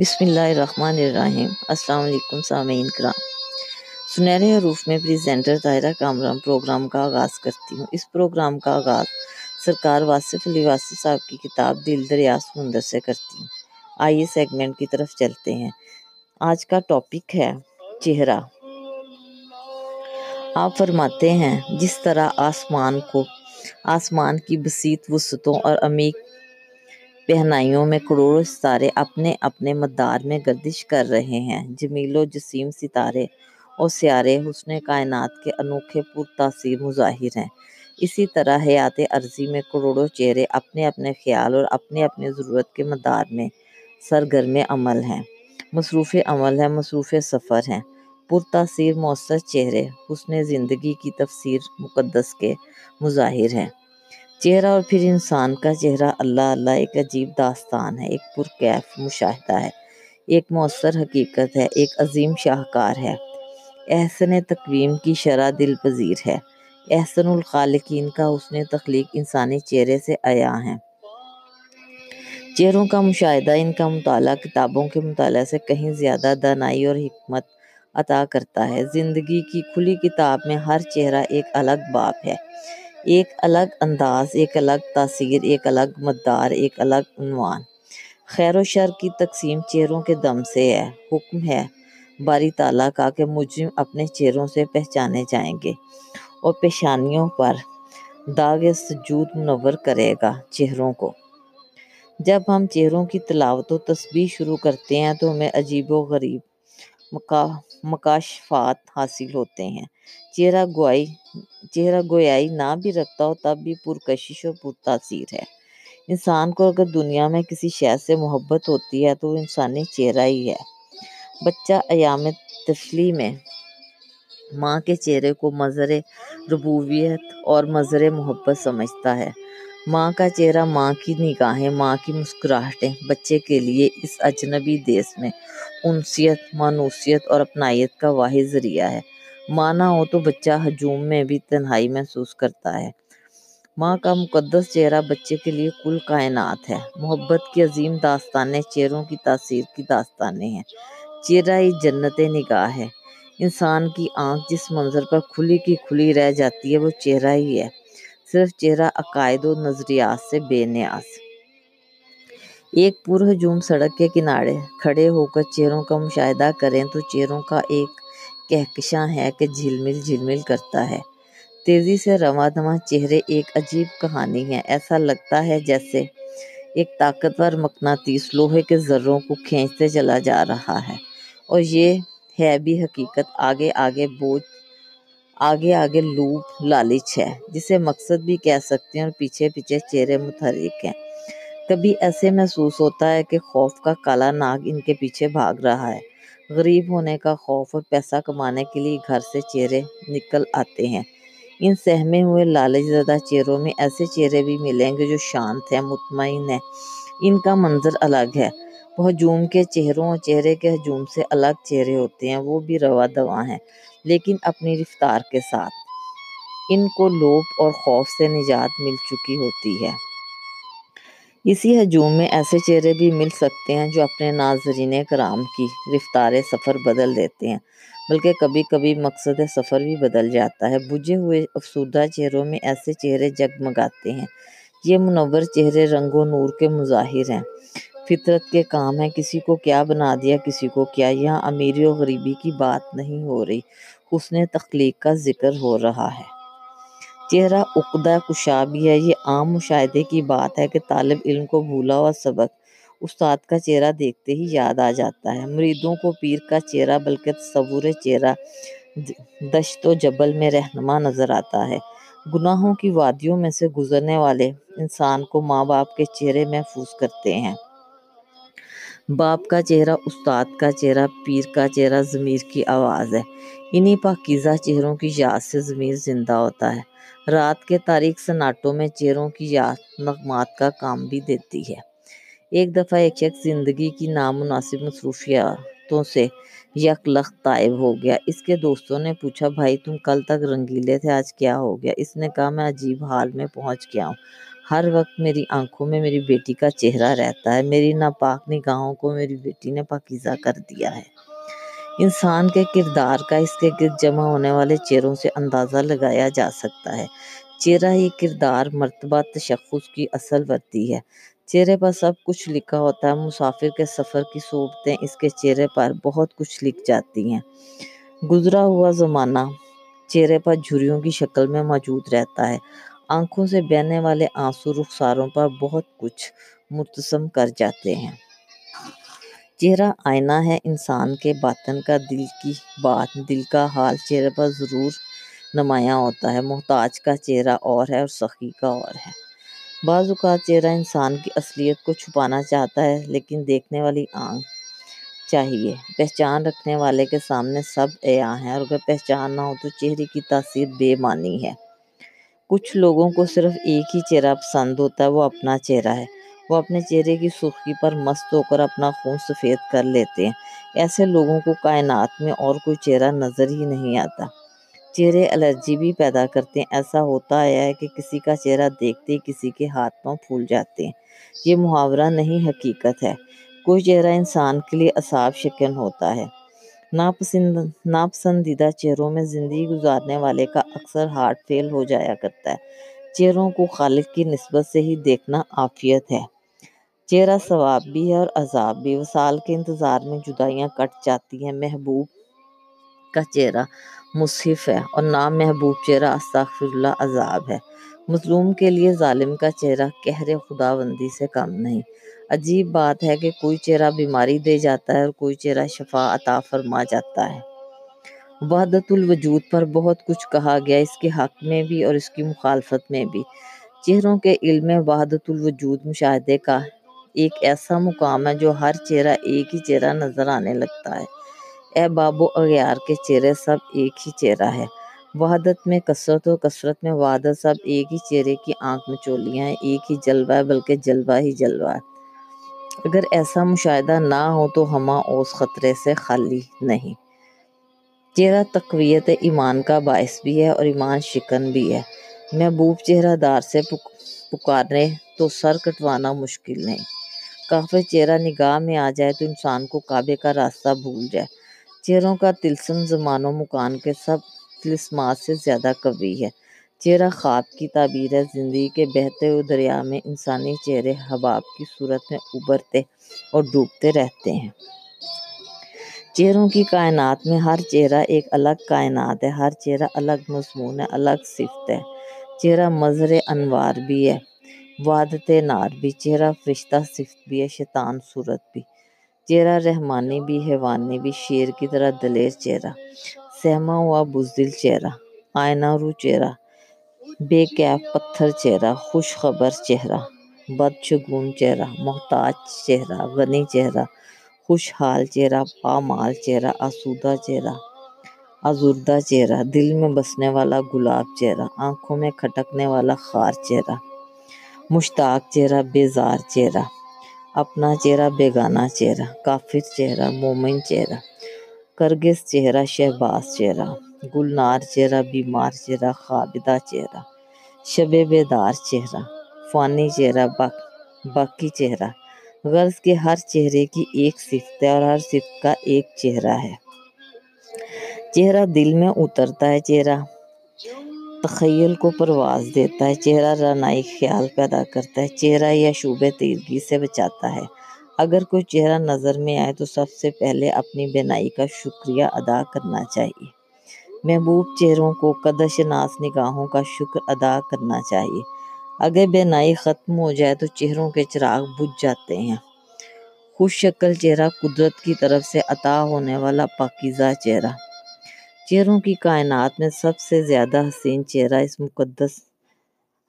بسم اللہ الرحمن الرحیم۔ السلام علیکم سامعین کرام۔ سنہرے حروف میں پریزنٹر طاہرہ کامران پروگرام کا آغاز کرتی ہوں۔ اس پروگرام کا آغاز سرکار واصف علی واصف صاحب کی کتاب دل دریاس مندر سے کرتی ہوں۔ آئیے سیگمنٹ کی طرف چلتے ہیں۔ آج کا ٹاپک ہے چہرہ۔ آپ فرماتے ہیں، جس طرح آسمان کو، آسمان کی بسیط وسطوں اور عمیق پہنائیوں میں کروڑوں ستارے اپنے اپنے مدار میں گردش کر رہے ہیں۔ جمیل و جسیم ستارے اور سیارے حسن کائنات کے انوکھے پرتاثیر مظاہر ہیں۔ اسی طرح حیات عرضی میں کروڑوں چہرے اپنے اپنے خیال اور اپنے اپنے ضرورت کے مدار میں سرگرم عمل ہیں۔ مصروف عمل ہیں، مصروف سفر ہیں۔ پرتاثیر مؤثر چہرے، حسن زندگی کی تفسیر مقدس کے مظاہر ہیں۔ چہرہ اور پھر انسان کا چہرہ اللہ اللہ ایک عجیب داستان ہے، ایک پرکیف مشاہدہ ہے، ایک مؤثر حقیقت ہے، ایک عظیم شاہکار ہے۔ احسن تقویم کی شرح دل پذیر ہے۔ احسن الخالقین کا حسن تخلیق انسانی چہرے سے آیا ہے۔ چہروں کا مشاہدہ ان کا مطالعہ کتابوں کے مطالعہ سے کہیں زیادہ دانائی اور حکمت عطا کرتا ہے۔ زندگی کی کھلی کتاب میں ہر چہرہ ایک الگ باب ہے۔ ایک الگ انداز، ایک الگ تاثیر، ایک الگ مدار ایک الگ عنوان۔ خیر و شر کی تقسیم چہروں کے دم سے ہے، حکم ہے۔ باری تعالیٰ کا کہ مجرم اپنے چہروں سے پہچانے جائیں گے اور پیشانیوں پر داغ سجود منور کرے گا چہروں کو۔ جب ہم چہروں کی تلاوت و تسبیح شروع کرتے ہیں تو ہمیں عجیب و غریب مکاشفات حاصل ہوتے ہیں۔ چہرہ گوائی چہرہ گویائی نہ بھی رکھتا ہو تب بھی پرکشش اور پرتاثیر ہے۔ انسان کو اگر دنیا میں کسی شے سے محبت ہوتی ہے تو وہ انسانی چہرہ ہی ہے۔ بچہ ایام طفلی میں ماں کے چہرے کو مظہر ربوبیت اور مظہر محبت سمجھتا ہے۔ ماں کا چہرہ ماں کی نگاہیں، ماں کی مسکراہٹیں، بچے کے لیے اس اجنبی دیس میں انسیت، مانوسیت اور اپنائیت کا واحد ذریعہ ہے۔ ماں نہ ہو تو بچہ ہجوم میں بھی تنہائی محسوس کرتا ہے۔ ماں کا مقدس چہرہ بچے کے لیے کل کائنات ہے۔ محبت کی عظیم داستانیں چہروں کی تاثیر کی داستانیں ہیں۔ چہرہ ہی جنت نگاہ ہے۔ انسان کی آنکھ جس منظر پر کھلی کی کھلی رہ جاتی ہے وہ چہرہ ہی ہے۔ صرف چہرہ عقائد و نظریات سے بے نیاز۔ ایک پر ہجوم سڑک کے کنارے کھڑے ہو کر چہروں کا مشاہدہ کریں تو چہروں کا ایک کہکشاں ہے کہ جھلمل جھلمل کرتا ہے۔ تیزی سے رواں دواں چہرے ایک عجیب کہانی ہے ایسا لگتا ہے جیسے ایک طاقتور مقناطیس لوہے کے ذروں کو کھینچتے چلا جا رہا ہے۔ اور یہ ہے بھی حقیقت۔ آگے آگے بوجھ، آگے آگے لوپ، لالچ ہے، جسے مقصد بھی کہہ سکتے ہیں اور پیچھے پیچھے چہرے متحرک ہیں۔ کبھی ایسے محسوس ہوتا ہے کہ خوف کا کالا ناگ ان کے پیچھے بھاگ رہا ہے۔ غریب ہونے کا خوف اور پیسہ کمانے کے لیے گھر سے چہرے نکل آتے ہیں۔ ان سہمے ہوئے لالچ زدہ چہروں میں ایسے چہرے بھی ملیں گے جو شانت ہیں، مطمئن ہیں۔ ان کا منظر الگ ہے۔ وہ ہجوم کے چہروں اور چہرے کے ہجوم سے الگ چہرے ہوتے ہیں، وہ بھی روا دوا ہیں، لیکن اپنی رفتار کے ساتھ۔ ان کو لوپ اور خوف سے نجات مل چکی ہوتی ہے۔ اسی ہجوم میں ایسے چہرے بھی مل سکتے ہیں جو اپنے ناظرین کرام کی رفتار سفر بدل دیتے ہیں، بلکہ کبھی کبھی مقصد سفر بھی بدل جاتا ہے۔ بجھے ہوئے افسردہ چہروں میں ایسے چہرے جگمگاتے ہیں۔ یہ منور چہرے رنگ و نور کے مظاہر ہیں۔ فطرت کے کام ہے کسی کو کیا بنا دیا، کسی کو کیا۔ یہاں امیری و غریبی کی بات نہیں ہو رہی، حسن تخلیق کا ذکر ہو رہا ہے۔ چہرہ عقدہ کشا بھی ہے۔ یہ عام مشاہدے کی بات ہے کہ طالب علم کو بھولا ہوا سبق استاد کا چہرہ دیکھتے ہی یاد آ جاتا ہے۔ مریدوں کو پیر کا چہرہ بلکہ تصور چہرہ دشت و جبل میں رہنما نظر آتا ہے۔ گناہوں کی وادیوں میں سے گزرنے والے انسان کو ماں باپ کے چہرے محفوظ کرتے ہیں۔ باپ کا چہرہ، استاد کا چہرہ، پیر کا چہرہ ضمیر کی آواز ہے۔ انہی پاکیزہ چہروں کی یاد سے ضمیر زندہ ہوتا ہے۔ رات کے تاریک سناٹوں میں چہروں کی یاد نغمات کا کام بھی دیتی ہے۔ ایک دفعہ ایک شخص زندگی کی نامناسب مصروفیاتوں سے یک لخت طائب ہو گیا۔ اس کے دوستوں نے پوچھا، بھائی، تم کل تک رنگیلے تھے، آج کیا ہو گیا؟ اس نے کہا، میں عجیب حال میں پہنچ گیا ہوں۔ ہر وقت میری آنکھوں میں میری بیٹی کا چہرہ رہتا ہے۔ میری ناپاک نگاہوں کو میری بیٹی نے پاکیزہ کر دیا ہے۔ انسان کے کردار کا اس کے گرد جمع ہونے والے چہروں سے اندازہ لگایا جا سکتا ہے۔ چہرہ ہی کردار، مرتبہ تشخص کی اصل ورتی ہے۔ چہرے پر سب کچھ لکھا ہوتا ہے۔ مسافر کے سفر کی صورتیں اس کے چہرے پر بہت کچھ لکھ جاتی ہیں۔ گزرا ہوا زمانہ چہرے پر جھریوں کی شکل میں موجود رہتا ہے۔ آنکھوں سے بہنے والے آنسو رخساروں پر بہت کچھ مرتسم کر جاتے ہیں۔ چہرہ آئینہ ہے انسان کے باطن کا، دل کی بات، دل کا حال چہرے پر ضرور نمایاں ہوتا ہے۔ محتاج کا چہرہ اور ہے اور سخی کا اور ہے۔ بعض اوقات چہرہ انسان کی اصلیت کو چھپانا چاہتا ہے، لیکن دیکھنے والی آنکھ چاہیے۔ پہچان رکھنے والے کے سامنے سب عیاں ہیں، اور اگر پہچان نہ ہو تو چہرے کی تاثیر بے معنی ہے۔ کچھ لوگوں کو صرف ایک ہی چہرہ پسند ہوتا ہے، وہ اپنا چہرہ ہے۔ وہ اپنے چہرے کی سرخی پر مست ہو کر اپنا خون سفید کر لیتے ہیں۔ ایسے لوگوں کو کائنات میں اور کوئی چہرہ نظر ہی نہیں آتا۔ چہرے الرجی بھی پیدا کرتے ہیں۔ ایسا ہوتا آیا ہے کہ کسی کا چہرہ دیکھتے ہی کسی کے ہاتھ پاؤں پھول جاتے ہیں۔ یہ محاورہ نہیں، حقیقت ہے۔ کوئی چہرہ انسان کے لیے اصاب شکن ہوتا ہے۔ ناپسند، ناپسندیدہ چہروں میں زندگی گزارنے والے کا اکثر ہارٹ فیل ہو جایا کرتا ہے۔ چہروں کو خالق کی نسبت سے ہی دیکھنا عافیت ہے۔ چہرہ ثواب بھی ہے اور عذاب بھی وصال کے انتظار میں جدائیاں کٹ جاتی ہیں۔ محبوب کا چہرہ مصحف ہے اور نام محبوب چہرہ استغفر اللہ عذاب ہے۔ مظلوم کے لیے ظالم کا چہرہ قہر خداوندی سے کم نہیں۔ عجیب بات ہے کہ کوئی چہرہ بیماری دے جاتا ہے اور کوئی چہرہ شفا عطا فرما جاتا ہے۔ وحدت الوجود پر بہت کچھ کہا گیا، اس کے حق میں بھی اور اس کی مخالفت میں بھی۔ چہروں کے علم میں وحدت الوجود مشاہدے کا ایک ایسا مقام ہے جو ہر چہرہ ایک ہی چہرہ نظر آنے لگتا ہے۔ اے باب و اغیار کے چہرے سب ایک ہی چہرہ ہے۔ وحدت میں کثرت و کثرت میں وحدت سب ایک ہی چہرے کی آنکھ میں چولیاں ہیں، ایک ہی جلوہ ہے بلکہ جلوہ ہی جلوہ ہے۔ اگر ایسا مشاہدہ نہ ہو تو ہما اوس خطرے سے خالی نہیں۔ چہرہ تقویت ایمان کا باعث بھی ہے اور ایمان شکن بھی ہے۔ محبوب چہرہ دار سے پکارے تو سر کٹوانا مشکل نہیں۔ کافر چہرہ نگاہ میں آ جائے تو انسان کو کعبے کا راستہ بھول جائے۔ چہروں کا تلسم زمان و مکان کے سب تلسمات سے زیادہ قوی ہے۔ چہرہ خواب کی تعبیر ہے، زندگی کے بہتے ہوئے دریا میں انسانی چہرے حباب کی صورت میں ابھرتے اور ڈوبتے رہتے ہیں۔ چہروں کی کائنات میں ہر چہرہ ایک الگ کائنات ہے، ہر چہرہ الگ مضمون ہے، الگ صفت ہے۔ چہرہ مظہر انوار بھی ہے۔ وحدت نار بھی چہرہ فرشتہ صفت بھی ہے شیطان صورت بھی چہرہ رحمانی بھی حیوانی بھی شیر کی طرح دلیر چہرہ سہما ہوا بزدل چہرہ آئینہ رو چہرہ بے کیف پتھر چہرہ خوش خبر چہرہ بدشگون چہرہ محتاج چہرہ غنی چہرہ خوشحال چہرہ پامال چہرہ آسودہ چہرہ آزردہ چہرہ دل میں بسنے والا گلاب چہرہ آنکھوں میں کھٹکنے والا خار چہرہ مشتاق چہرہ، بیزار چہرہ، اپنا چہرہ، بیگانہ چہرہ، کافر چہرہ، مومن چہرہ، کرگس چہرہ، شہباز چہرہ، گلنار چہرہ، بیمار چہرہ، خابدہ چہرہ، شب بیدار چہرہ، فانی چہرہ باقی چہرہ۔ غرض کے ہر چہرے کی ایک صفت ہے اور ہر صفت کا ایک چہرہ ہے۔ چہرہ دل میں اترتا ہے، چہرہ تخیل کو پرواز دیتا ہے، چہرہ رانائی خیال پیدا کرتا ہے، چہرہ یا شوبے تیرگی سے بچاتا ہے۔ اگر کوئی چہرہ نظر میں آئے تو سب سے پہلے اپنی بینائی کا شکریہ ادا کرنا چاہیے۔ محبوب چہروں کو قدر شناس نگاہوں کا شکر ادا کرنا چاہیے۔ اگر بینائی ختم ہو جائے تو چہروں کے چراغ بجھ جاتے ہیں۔ خوش شکل چہرہ قدرت کی طرف سے عطا ہونے والا پاکیزہ چہرہ۔ چہروں کی کائنات میں سب سے زیادہ حسین چہرہ اس مقدس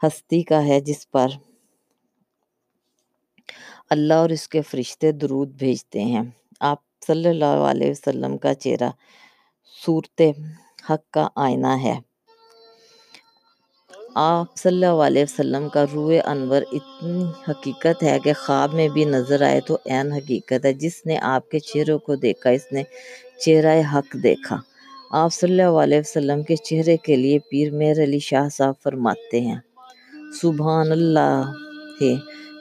ہستی کا ہے جس پر اللہ اور اس کے فرشتے درود بھیجتے ہیں۔ آپ صلی اللہ علیہ وسلم کا چہرہ صورت حق کا آئینہ ہے۔ آپ صلی اللہ علیہ وسلم کا روح انور اتنی حقیقت ہے کہ خواب میں بھی نظر آئے تو عین حقیقت ہے۔ جس نے آپ کے چہروں کو دیکھا، اس نے چہرہ حق دیکھا۔ آپ صلی اللہ علیہ وسلم کے چہرے کے لیے پیر مہر علی شاہ صاحب فرماتے ہیں۔ سبحان اللہ ہے،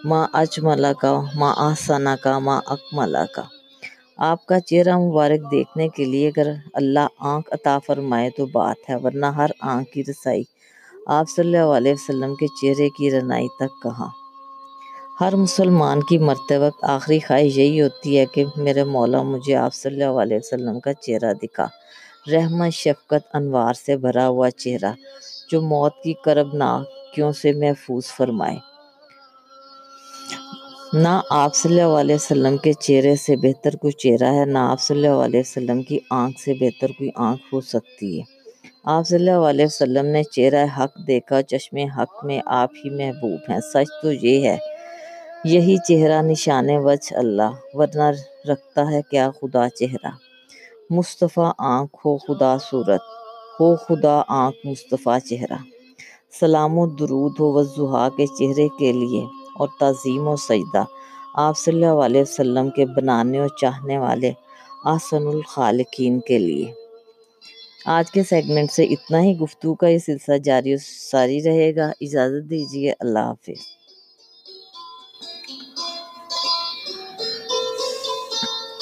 ما اجملہ کا، ما آسانہ کا، ما اکملہ کا۔ آپ کا چہرہ مبارک دیکھنے کے لیے اگر اللہ آنکھ عطا فرمائے تو بات ہے، ورنہ ہر آنکھ کی رسائی۔ آپ صلی اللہ علیہ وسلم کے چہرے کی رنائی تک کہاں؟ ہر مسلمان کی مرتے وقت آخری خواہش یہی ہوتی ہے کہ میرے مولا مجھے آپ صلی اللہ علیہ وسلم کا چہرہ دکھا۔ رحمت شفقت انوار سے بھرا ہوا چہرہ جو موت کی کرب ناکیوں سے محفوظ فرمائے۔ نہ آپ صلی اللہ علیہ وسلم کے چہرے سے بہتر کوئی چہرہ ہے، نہ آپ صلی اللہ علیہ وسلم کی آنکھ سے بہتر کوئی آنکھ ہو سکتی ہے۔ آپ صلی اللہ علیہ وسلم نے چہرہ حق دیکھا چشم حق میں آپ ہی محبوب ہیں۔ سچ تو یہ ہے، یہی چہرہ نشان وجہ اللہ، ورنہ رکھتا ہے کیا خدا چہرہ۔ مصطفیٰ آنکھ، ہو خدا صورت، ہو خدا آنکھ مصطفیٰ چہرہ۔ سلام و درود ہو وضحا کے چہرے کے لیے اور تعظیم و سجدہ۔ آپ صلی اللہ علیہ وسلم کے بنانے اور چاہنے والے آسن الخالقین کے لیے۔ آج کے سیگمنٹ سے اتنا ہی گفتگو کا یہ سلسلہ جاری و ساری رہے گا۔ اجازت دیجیے، اللہ حافظ۔